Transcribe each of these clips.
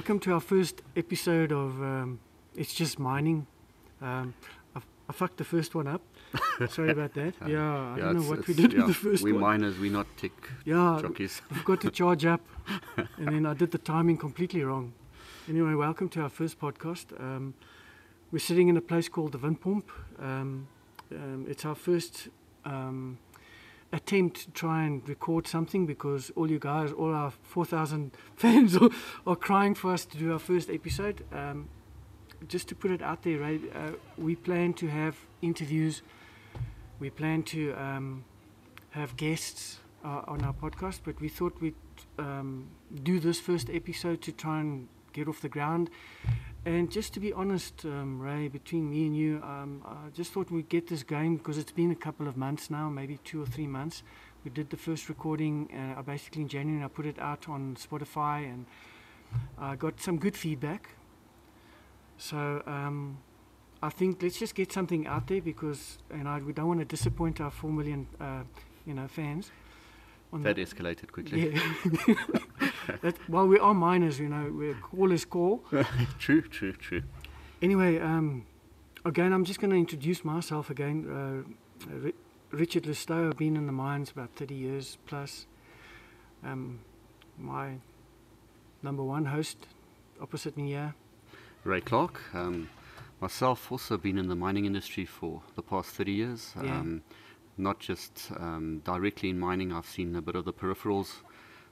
welcome to our first episode of um, It's Just Mining. Um, I, I fucked the first one up. Sorry about that. Uh, yeah, I yeah, don't know what we did with the first we one. miners, we not tech yeah, jockeys. I forgot to charge up, and then I did the timing completely wrong. Anyway, welcome to our first podcast. Um, we're sitting in a place called the Windpomp. Um, um, it's our first um, attempt to try and record something because all you guys, all our 4,000 fans, are, are crying for us to do our first episode. Um, just to put it out there, right? Uh, we plan to have interviews. We plan to um, have guests uh, on our podcast, but we thought we'd um, do this first episode to try and get off the ground. And just to be honest, um, Ray, between me and you, um, I just thought we'd get this going because it's been a couple of months now, maybe two or three months. We did the first recording uh, basically in January, and I put it out on Spotify, and I got some good feedback. So um, I think let's just get something out there because you know we don't want to disappoint our four million uh, you know fans. That escalated quickly. yeah. that, well, we are miners, you know. We're call is call. true, true, true. Anyway, um, again, I'm just going to introduce myself again. Uh, Ri- Richard Listow. I've been in the mines about 30 years plus. Um, my number one host opposite me here. Ray Clark. Um, myself also been in the mining industry for the past 30 years. Yeah. Um, not just um, directly in mining, I've seen a bit of the peripherals,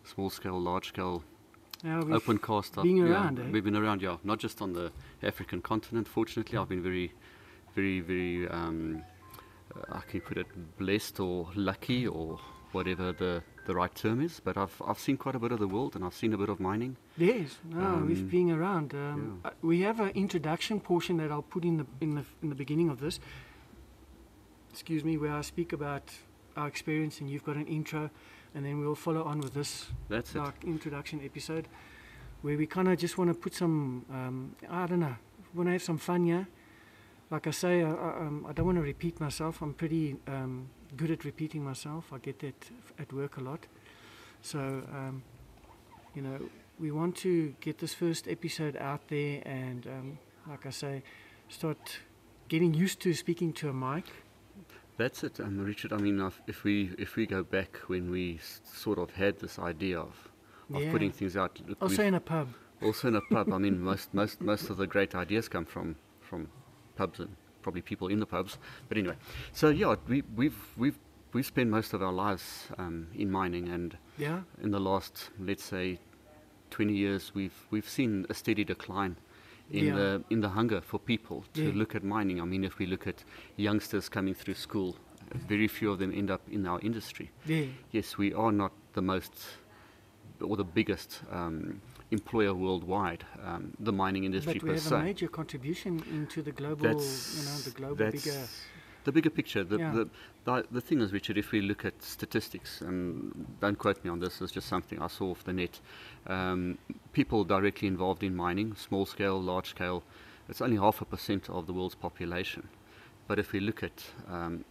small scale, large scale, we've open cast. Been yeah, around, eh? We've been around, yeah. Not just on the African continent, fortunately. I've been very, very, very, um, uh, I can put it, blessed or lucky or whatever the, the right term is. But I've, I've seen quite a bit of the world and I've seen a bit of mining. Yes, no, we've Um, been around. Um, yeah. uh, we have an introduction portion that I'll put in the in the in the beginning of this. Excuse me, where I speak about our experience, and you've got an intro, and then we'll follow on with this That's it. introduction episode, where we kind of just want to put some. Um, I don't know, want to have some fun here. Like I say, I, I, um, I don't want to repeat myself. I'm pretty um, good at repeating myself. I get that f- at work a lot. So, um, you know, we want to get this first episode out there and, um, like I say, start getting used to speaking to a mic. That's it, um, Richard. I mean, if- we if we go back when we sort of had this idea of, of Yeah. putting things out, look, Also in a pub. also in a pub. I mean, most most most of the great ideas come from from pubs and probably people in the pubs. But anyway, so yeah, we we've we've we've spent most of our lives um, in mining, and Yeah. in the last let's say 20 years, we've we've seen a steady decline. In Yeah. the in the hunger for people to Yeah. look at mining. I mean, if we look at youngsters coming through school, very few of them end up in our industry. Yeah. Yes, we are not the most or the biggest um, employer worldwide, um, the mining industry But we per have a se. major contribution into the global, That's, you know, the global bigger. The bigger picture. The, Yeah. the, the, the thing is, Richard, if we look at statistics, and don't quote me on this, it's just something I saw off the net. Um, people directly involved in mining, small scale, large scale, it's only half a percent of the world's population. But if we look at um,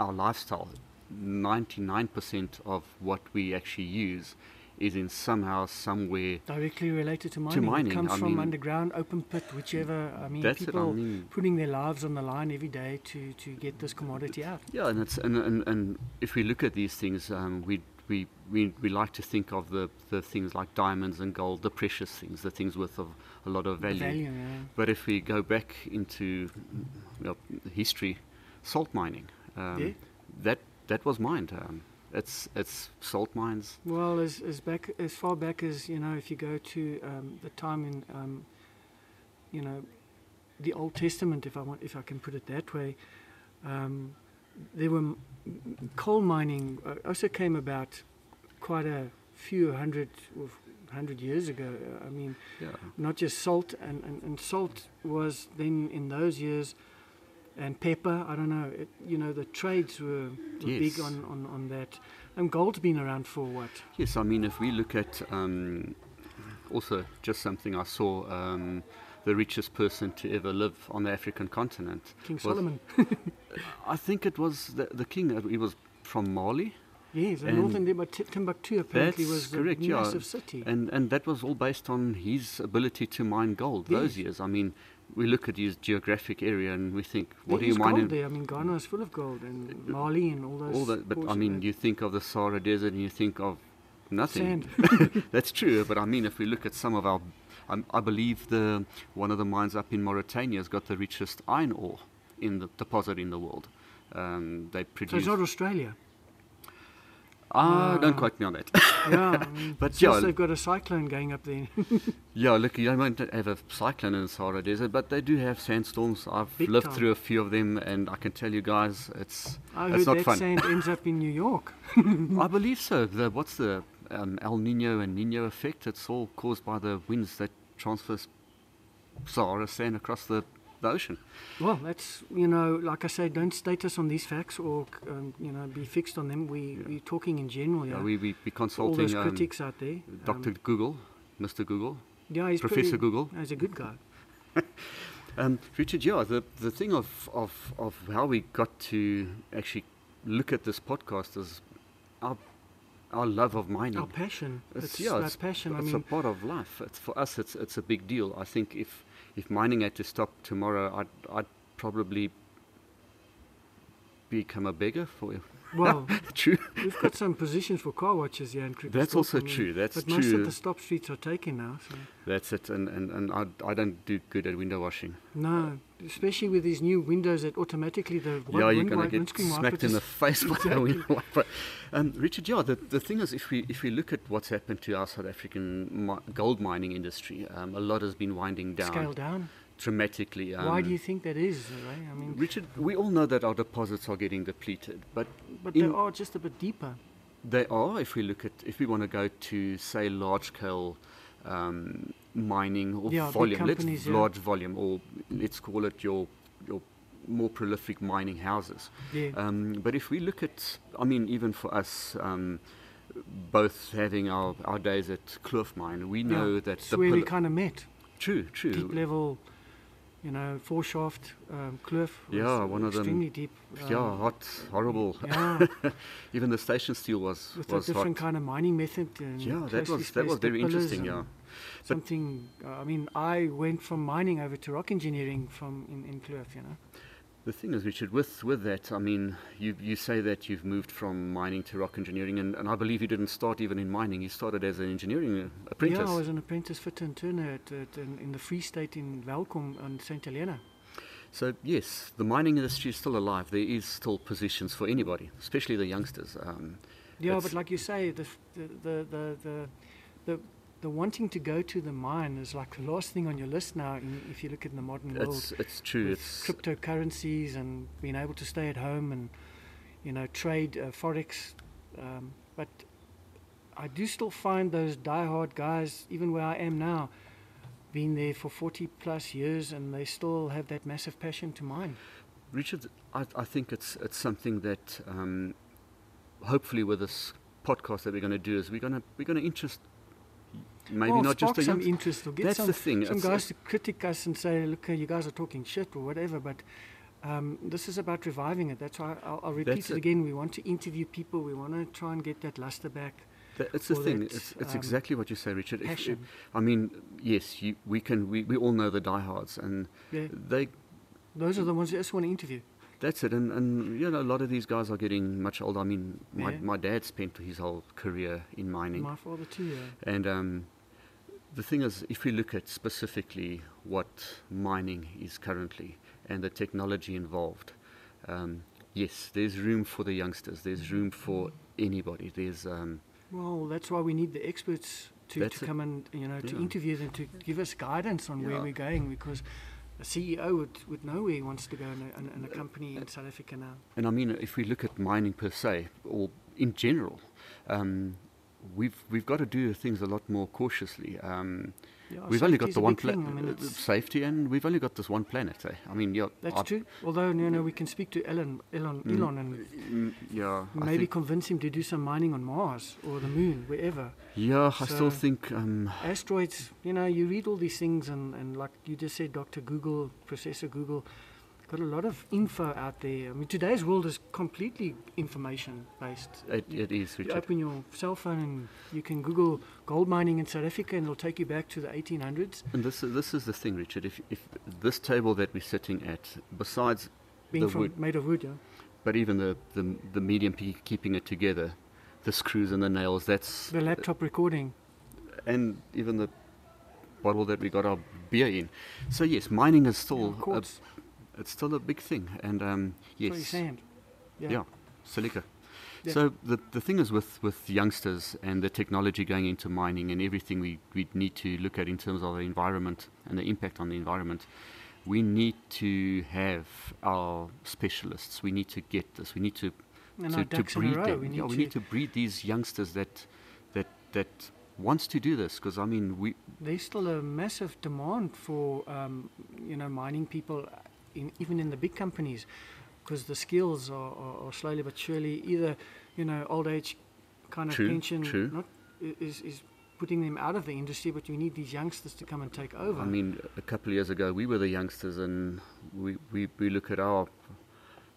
our lifestyle, 99% of what we actually use is in somehow, somewhere. Directly related to mining. mining, It comes I from mean- underground, open pit, whichever. I mean, That's it. I people mean, putting their lives on the line every day to, to get this commodity out. Yeah, and it's and, and, and if we look at these things, um, we, we we we like to think of the, the things like diamonds and gold, the precious things, the things with of a lot of value. value, yeah. But if we go back into well, history, salt mining, um, Yeah. that that was mined. Um, it's it's salt mines. Well, as, as back as far back as you know, if you go to um, the time in, um, you know, the Old Testament, if I want, if I can put it that way, um, there were coal mining uh, also came about quite a few hundred hundred years ago. I mean, Yeah. not just salt, and, and, and salt was then in those years, and pepper. I don't know. It, you know, the trades were, were big on, on, on that. And gold's been around for what? Yes, I mean, if we look at um, also just something I saw, um, the richest person to ever live on the African continent. King Solomon. I think it was the, the king. He was from Mali, Yes, and, And northern Timbuktu apparently was a correct, yeah. massive city. And and that was all based on his ability to mine gold those years. I mean, we look at his geographic area and we think, what there do you gold there. I mean, Ghana is full of gold, and Mali and all those. all that, but I mean, you think of the Sahara Desert and you think of nothing. Sand. That's true, but I mean, if we look at some of our, um, I believe the one of the mines up in Mauritania has got the richest iron ore in the deposit in the world. Um, they so produce. it's not Australia. Ah, don't Ah. quote me on that. yeah, But since yeah. they've got a cyclone going up there. yeah, look, you won't have a cyclone in the Sahara Desert, but they do have sandstorms. I've Big lived time. through a few of them, and I can tell you guys, it's I it's heard not that fun. sand ends up in New York. I believe so. The, what's the um, El Nino and Nino effect? It's all caused by the winds that transfers Sahara sand across the, the ocean. Well, that's you know, like I say, don't state us on these facts or um, you know be fixed on them. We Yeah. we're talking in general. Yeah, Uh, we we be For all consulting those um, critics out there. Dr. Um, Google, Mr. Google, yeah, he's Professor pretty, Google. He's a good guy. Um, Richard, yeah, the, the thing of, of, of how we got to actually look at this podcast is our, our love of mining. Our passion. It's- It's, yeah, it's- passion. I it's mean, a part of life. It's for us. It's it's a big deal. I think if if mining had to stop tomorrow, I'd I'd probably become a beggar for. Well, True. we've got some positions for car watchers here in. That's also true. That's but most of the stop streets are taken now. So. That's it. And and, and I, I don't do good at window washing. No, especially with these new windows that automatically the yeah, you're going to get smacked in the face by Exactly. window wiper. Um, Richard, yeah, the, the thing is, if we if we look at what's happened to our South African mi- gold mining industry, um, a lot has been winding down scale down. Dramatically. Um, Why do you think that is, Ray? I mean, Richard, we all know that our deposits are getting depleted, but but they are just a bit deeper. They are, if we look at, if we want to go to, say, large scale um, mining or Yeah, volume, let's yeah. large volume, or let's call it your your more prolific mining houses. Yeah. Um, but if we look at, I mean, even for us, um, both having our, our days at Kloof Mine, we know yeah. that It's the where we kind of met. true, true. Deep level, you know, four shaft, um, cliff. Yeah, one of them- Extremely deep. yeah, um, hot, horrible. Yeah, even the station steel was with a was different hot. kind of mining method. And Yeah, that was that was very interesting. Yeah. Something. Uh, I mean, I went from mining over to rock engineering from in in Kloof, You know. The thing is, Richard, with, with that, I mean, you, you say that you've moved from mining to rock engineering, and, and I believe you didn't start even in mining. You started as an engineering apprentice. Yeah, I was an apprentice fitter and turner at, at, in, in the Free State in Welkom and St. Helena. So, yes, the mining industry is still alive. There is still positions for anybody, especially the youngsters. Um, Yeah, but like you say, the, the, the, the, the, the, wanting to go to the mine is like the last thing on your list now in, if you look at the modern world. it's, it's true. It's, cryptocurrencies and being able to stay at home and you know trade uh, forex um, but I do still find those diehard guys even where I am now been there for 40 plus years and they still have that massive passion to mine Richard, I, I think it's, it's something that um, hopefully with this podcast that we're going to do is we're going to we're going to interest maybe well, not just the some interest or get That's some, the thing. some it's- guys to critic us and say look you guys are talking shit or whatever but um, this is about reviving it that's why I'll, I'll repeat That's it again we want to interview people we want to try and get that luster back That, it's the thing. that, It's, it's um, exactly what you say, Richard. If- if- I mean, yes, you, we can. We, we all know the diehards, and yeah they. Those are the ones I just want to interview. That's it. And, and you know, a lot of these guys are getting much older. I mean, my, Yeah. my dad spent his whole career in mining, My father too. Yeah. and um, the thing is, if we look at specifically what mining is currently and the technology involved, um, yes, there's room for the youngsters. There's room for anybody. There's um, Well, that's why we need the experts to, to come and you know to Yeah. interview them to give us guidance on where we're going because a CEO would, would know where he wants to go in a, in a, in a company in South Africa now. And I mean, if we look at mining per se, or in general, um, we've we've got to do things a lot more cautiously. Um, Yeah, we've only got the one thing. I planet, mean, safety, and we've only got this one planet. Eh? I mean, yeah, that's I- true. Although you know we can speak to Elon, Elon, Mm. Elon, and Mm, yeah, maybe convince him to do some mining on Mars or the Moon, wherever. yeah, I still think um, asteroids, you know, you read all these things, and, and like you just said, Dr. Google, Professor Google, got a lot of info out there. I mean, today's world is completely information based. It, it is, You Richard. open your cell phone and you can Google gold mining in South Africa, and it'll take you back to the 1800s. And this is, this is the thing, Richard. If, if this table that we're sitting at, besides Being The from wood. made of wood, yeah. but even the, the, the medium keeping it together, the screws and the nails, that's The laptop recording. and even the bottle that we got our beer in. So yes, mining is still course. It's still a big thing, and um, yes, sand. Yeah. Yeah. silica. Yeah. So the the thing is with, with youngsters and the technology going into mining and everything we, we need to look at in terms of the environment and the impact on the environment, we need to have our specialists. We need to get this. We need to And to, to ducks in a breed them. We need yeah, to need to breed these youngsters that that that wants to do this because I mean we there's still a massive demand for um, you know mining people, in, even in the big companies, because the skills are, are, are slowly but surely either you know old age kind of True, pension true. not is is putting them out of the industry, but we need these youngsters to come and take over. I mean, a couple of years ago, we were the youngsters, and we, we, we look at our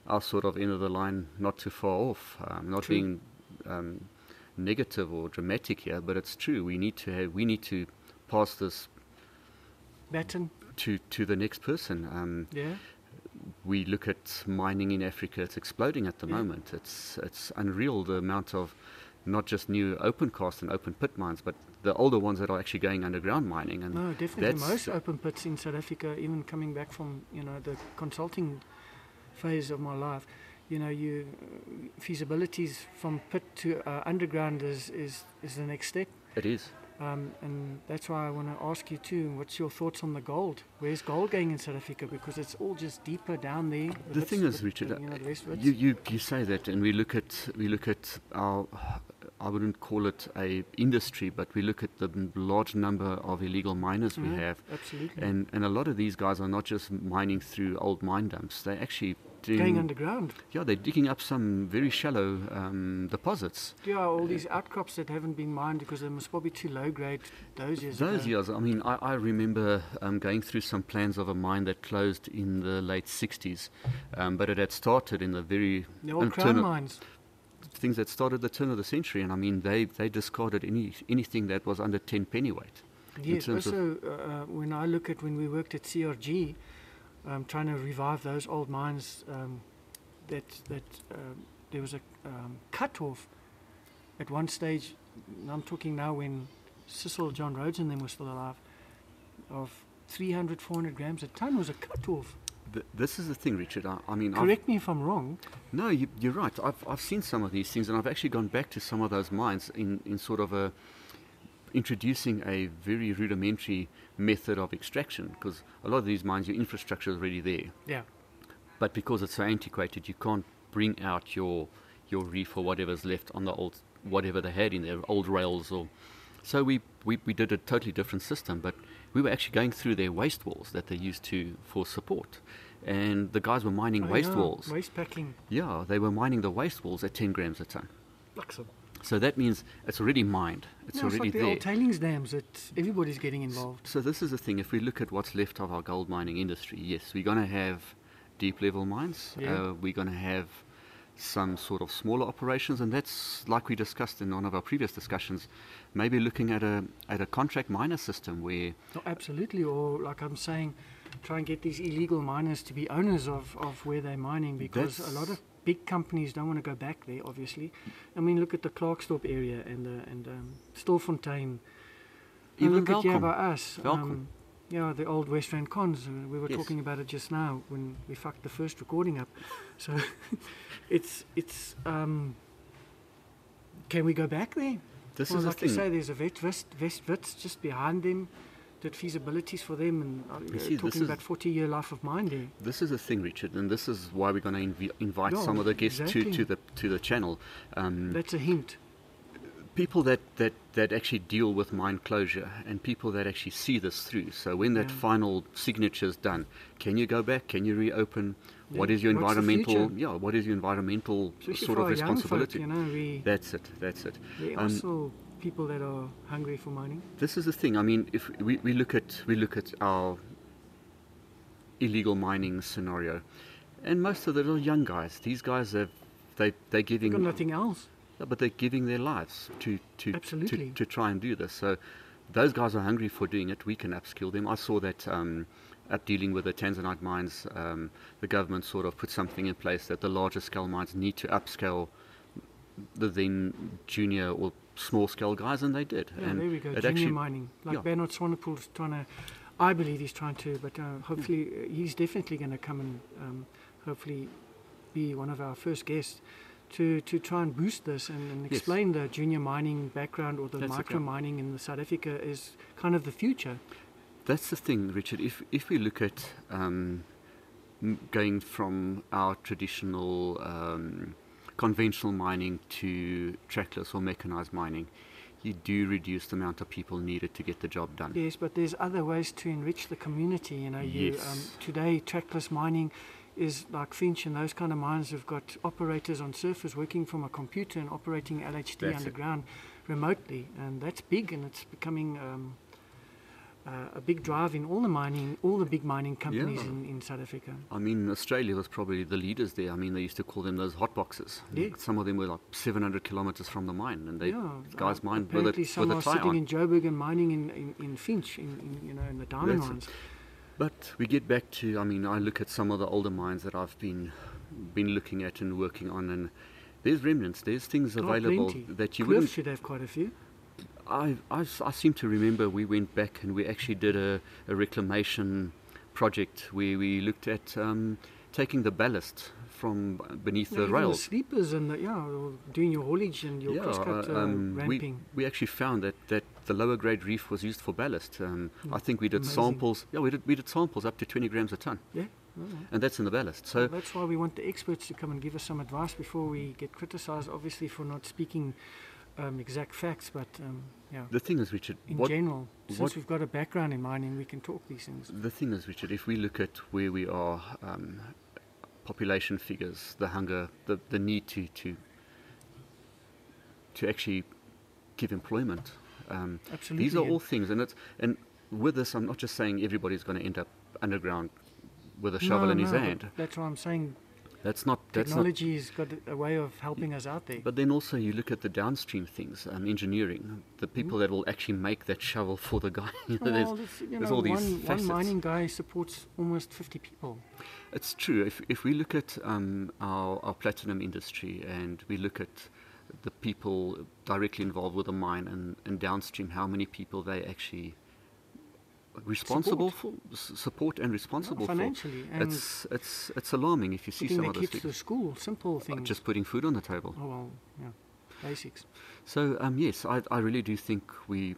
our sort of end of the line not too far off. Um, not True. being um, negative or dramatic here, but it's true. We need to have, we need to pass this Baton, to to the next person. Um, yeah, we look at mining in Africa; it's exploding at the Yeah. moment. It's it's unreal the amount of not just new open cast and open pit mines, but the older ones that are actually going underground mining. And no, definitely most open pits in South Africa, even coming back from you know the consulting phase of my life. You know, you feasibilities from pit to uh, underground is, is, is the next step. it is. Um, and that's why I want to ask you too. What's your thoughts on the gold? Where's gold going in South Africa? Because it's all just deeper down there. The bits- thing is, Richard, you know, the. You, you you say that, and we look at we look at our. I wouldn't call it a industry, but we look at the large number of illegal miners we Mhm, have, absolutely and and a lot of these guys are not just mining through old mine dumps. They're actually doing, going underground. yeah, they're digging up some very shallow um, deposits. Yeah, all these outcrops that haven't been mined because they must probably too low grade those years Those ago. years, I mean, I, I remember um, going through some plans of a mine that closed in the late 60s, um, but it had started in the very The old crown mines. things that started the turn of the century, and I mean, they, they discarded any anything that was under 10 pennyweight. Yes, also uh, when I look at when we worked at CRG, um, trying to revive those old mines, um, that that um, there was a um, cut off at one stage. I'm talking now when Cecil, John Rhodes, and them were still alive, of 300, 400 grams a ton was a cut off. Th- this is the thing, Richard. I, I mean, I've, Correct me if I'm wrong. no, you, you're right. I've, I've seen some of these things, and I've actually gone back to some of those mines in, in sort of a introducing a very rudimentary method of extraction because a lot of these mines, your infrastructure is already there. Yeah. But because it's so antiquated, you can't bring out your your reef or whatever's left on the old whatever they had in there, old rails or. So we, we, we did a totally different system, but we were actually going through their waste walls that they used to for support, and the guys were mining Oh, waste yeah, walls. Waste packing. Yeah, they were mining the waste walls at 10 grams a ton. Luxor. So that means it's already mined. It's it's already like the there. old tailings dams that everybody's getting involved. So this is the thing. If we look at what's left of our gold mining industry, yes, we're going to have deep level mines. Yeah. Uh, we're going to have some sort of smaller operations, and that's like we discussed in one of our previous discussions. Maybe looking at a at a contract miner system where No, absolutely, or like I'm saying, try and get these illegal miners to be owners of, of where they're mining because a lot of big companies don't want to go back there, obviously. I mean, look at the Klerksdorp area and uh, and um, Stilfontein. And even look at here by us. Um, yeah, the old West Rand cons. Uh, we were Yes. talking about it just now when we fucked the first recording up. So it's it's. Um, can we go back there? This well, is the like you say, there's a vet West, West Wits just behind them. Did feasibilities for them and uh, see, talking about 40 year life of mine there. This is the thing, Richard, and this is why we're going to invi- invite Yeah, some of the guests exactly. to, to the to the channel. Um, That's a hint. people that, that, that actually deal with mine closure and people that actually see this through. So when that Yeah. final signature is done, can you go back? Can you reopen? What Yeah. is your What's environmental? Yeah, what is your environmental Especially sort of young folk, responsibility? you know, That's it. That's it. um, people that are hungry for mining. This is the thing. I mean, if we, we look at we look at our illegal mining scenario, and most of them are young guys. These guys have they they're giving Got nothing else. yeah, but they're giving their lives to to, to to try and do this. So those guys are hungry for doing it. We can upskill them. I saw that. Um, at dealing with the Tanzanite mines, um, the government sort of put something in place that the larger scale mines need to upscale the then junior or small scale guys, and they did. Yeah, and there we go. Junior actually- mining, like yeah. Bernard Swanepoel's trying to. I believe he's trying to, but uh, hopefully uh, he's definitely going to come and um, hopefully be one of our first guests to, to try and boost this and, and Yes. explain the junior mining background or the That's micro okay. mining in South Africa is kind of the future. That's the thing, Richard. If if we look at um, going from our traditional um, conventional mining to trackless or mechanized mining, you do reduce the amount of people needed to get the job done. Yes, but there's other ways to enrich the community. You know, you, um, today trackless mining is like Finsch and those kind of mines have got operators on surface working from a computer and operating LHD That's it. underground remotely, and that's big, and it's becoming um, uh, a big drive in all the mining, all the big mining companies Yeah. in, in South Africa. I mean, Australia was probably the leaders there. I mean, they used to call them those hot boxes. Yeah. Some of them were like 700 kilometers from the mine, and they yeah, guys uh, mined with a, some with are sitting on. in Joburg and mining in, in, in Finsch, in, in you know, in the diamond That's it. But we get back to, I mean, I look at some of the older mines that I've been been looking at and working on, and there's remnants, there's things Oh, available plenty. that you Cliff wouldn't. should have quite a few. I, I, I seem to remember we went back and we actually did a, a reclamation project where we looked at um, taking the ballast from beneath Yeah, the even rails. sleepers and the, yeah, doing your haulage and your Yeah, crosscut uh, uh, um, we, ramping. we actually found that, that the lower grade reef was used for ballast. Um, I think we did Amazing. samples. Yeah, we did we did samples up to 20 grams a ton, Yeah, right. and that's in the ballast. So Well, that's why we want the experts to come and give us some advice before we get criticised, obviously for not speaking um, exact facts, but um, yeah, the thing is, Richard, in what, general, since what- we've got a background in mining, we can talk these things. The thing is, Richard, if we look at where we are, um, population figures, the hunger, the, the need to, to to actually give employment, um, Absolutely. these are all things, and it's and with this, I'm not just saying everybody's going to end up underground with a shovel no, in his no, but hand. That's why I'm saying That's not that's not. technology's got a way of helping us out there. But then also you look at the downstream things, um, engineering, the people that will actually make that shovel for the guy. You know, there's- well, it's, you there's know, all these one, one mining guy supports almost 50 people. It's true. If if we look at um, our our platinum industry and we look at the people directly involved with the mine and, and downstream, how many people they actually responsible for support and responsible for. financially and It's it's it's alarming if you see some of those kids to figures. school, simple things. Just putting food on the table. oh well, yeah, basics. So um, yes, I, I really do think we,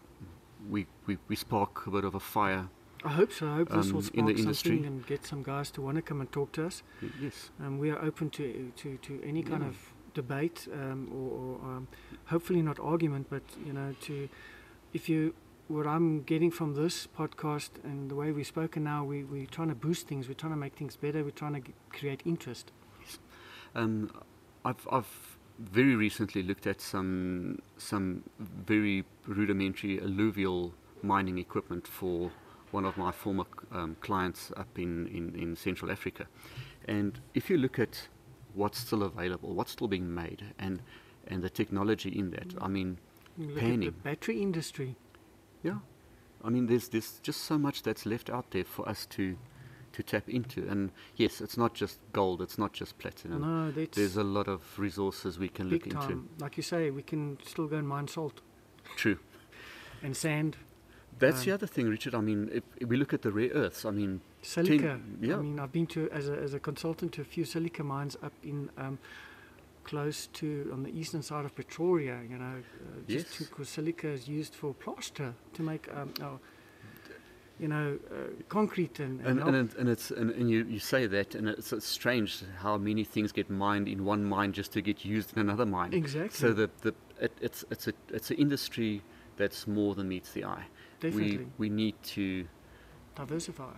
we we we spark a bit of a fire. I hope so. I hope this will Um, spark in the something industry. and get some guys to want to come and talk to us. Yes. Um, we are open to to, to any kind Yeah. of debate um, or, or um, hopefully not argument, but you know, to if you what I'm getting from this podcast and the way we've spoken now, we we're trying to boost things. We're trying to make things better. We're trying to g- create interest. Um, I've, I've very recently looked at some some very rudimentary alluvial mining equipment for one of my former um, clients up in, in, in Central Africa. And if you look at what's still available, what's still being made, and, and the technology in that, I mean, Look Panning. the battery industry. Yeah, I mean, there's, there's just so much that's left out there for us to, to tap into. And yes, it's not just gold, it's not just platinum. No, that's There's a lot of resources we can big look time. into. Like you say, we can still go and mine salt True. and sand, That's the Um, other thing, Richard. I mean, if, if we look at the rare earths, I mean, silica. yeah. I mean, I've been to as a as a consultant to a few silica mines up in. Um, close to on the eastern side of Pretoria, you know, uh, just Yes. because silica is used for plaster to make, um, oh, you know, uh, concrete and, and, and, and, and it's and, and you, you say that, and it's, it's strange how many things get mined in one mine just to get used in another mine. exactly, So the, the it, it's it's a it's an industry that's more than meets the eye. definitely We we need to diversify.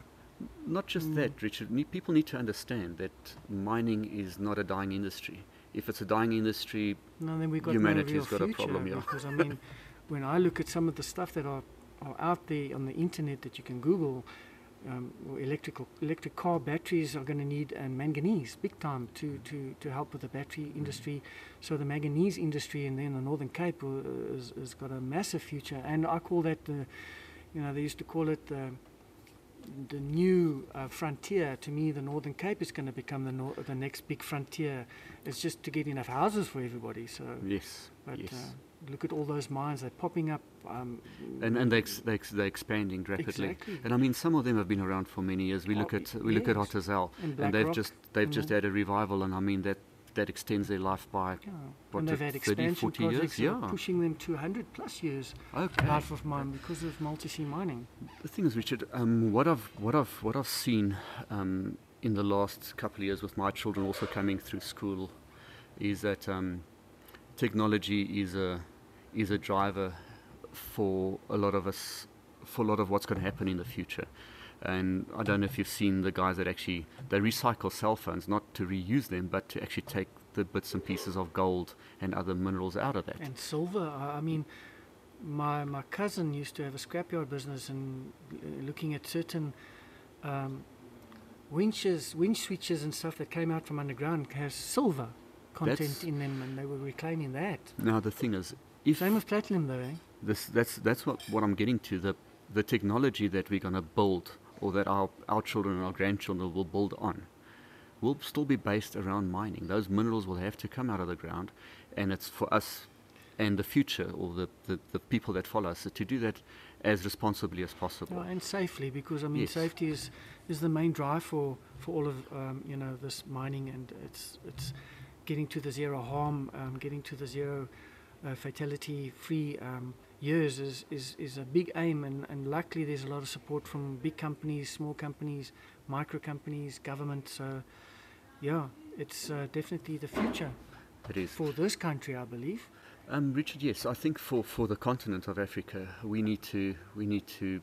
not just Mm. that, Richard. Ne- people need to understand that mining is not a dying industry. If it's a dying industry, No, then we've got Humanity no real got a problem, yeah. because I mean, when I look at some of the stuff that are, are out there on the internet that you can Google, um, electrical electric car batteries are going to need uh, manganese big time to, to, to help with the battery industry. So the manganese industry in, in the Northern Cape uh, has, has got a massive future, and I call that the, you know, they used to call it the the new uh, frontier. To me, the Northern Cape is going to become the nor- the next big frontier. It's just to get enough houses for everybody. So, Yes. but yes. uh, look at all those mines; they're popping up. Um, and and they ex- they ex- they're expanding rapidly. Exactly. And I mean, some of them have been around for many years. We look Oh, at we look at yes. Hotazel, and and they've Rock, just they've and just had a revival, and I mean that that extends their life by yeah. what, and they've had 30, 40 years? projects that are Yeah. pushing them to 100 plus years okay. life of mine because of multi-sea mining. The thing is, Richard, um, what I've what I've what I've seen um, in the last couple of years with my children also coming through school is that um, technology is a is a driver for a lot of us for a lot of what's going to happen in the future. And I don't know if you've seen the guys that actually they recycle cell phones not to reuse them, but to actually take the bits and pieces of gold and other minerals out of that. And silver, I mean, my, my cousin used to have a scrapyard business and uh, looking at certain um, winches, winch switches and stuff that came out from underground has silver content That's- in them and they were reclaiming that. Now the thing is, if Same with platinum though, eh? this that's that's what, what I'm getting to the the technology that we're going to build or that our our children and our grandchildren will build on. Will still be based around mining. Those minerals will have to come out of the ground and it's for us and the future or the, the, the people that follow us to do that as responsibly as possible. And safely because I mean Yes. safety is, is the main drive for, for all of um, you know this mining and it's it's getting to the zero harm, um, getting to the zero uh, fatality free um, years is, is, is a big aim and, and luckily there's a lot of support from big companies, small companies, micro companies, government. So yeah, it's uh, definitely the future it is for this country, I believe. Um, Richard, yes, I think for, for the continent of Africa, we need to we need to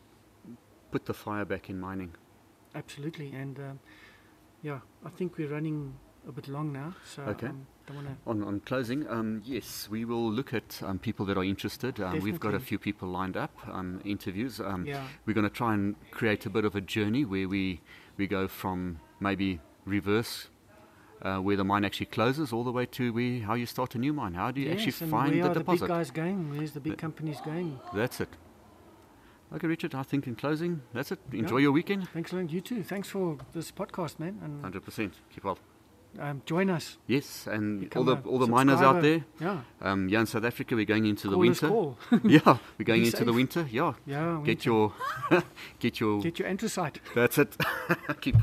put the fire back in mining. Absolutely, and um, yeah, I think we're running a bit long now, so Okay. um, don't want to. On, on closing, um, yes, we will look at um, people that are interested. Um, we've got a few people lined up, um, interviews. Um, Yeah, We're going to try and create a bit of a journey where we, we go from maybe reverse, uh, where the mine actually closes, all the way to we, how you start a new mine. How do you yes, actually find where the are the big guys going? Where's the big The- companies going? That's it. Okay, Richard, I think in closing, that's it. Enjoy Yeah. your weekend. Thanks, Lynn. You too. Thanks for this podcast, man, and 100%. Keep well. Um, join us. Yes, and Become all the all the miners out there, Yeah, um, yeah, in South Africa, we're going into the call us winter. yeah, we're going Be into the winter. Yeah, Yeah, get your, get your. get your anthracite. That's it. Keep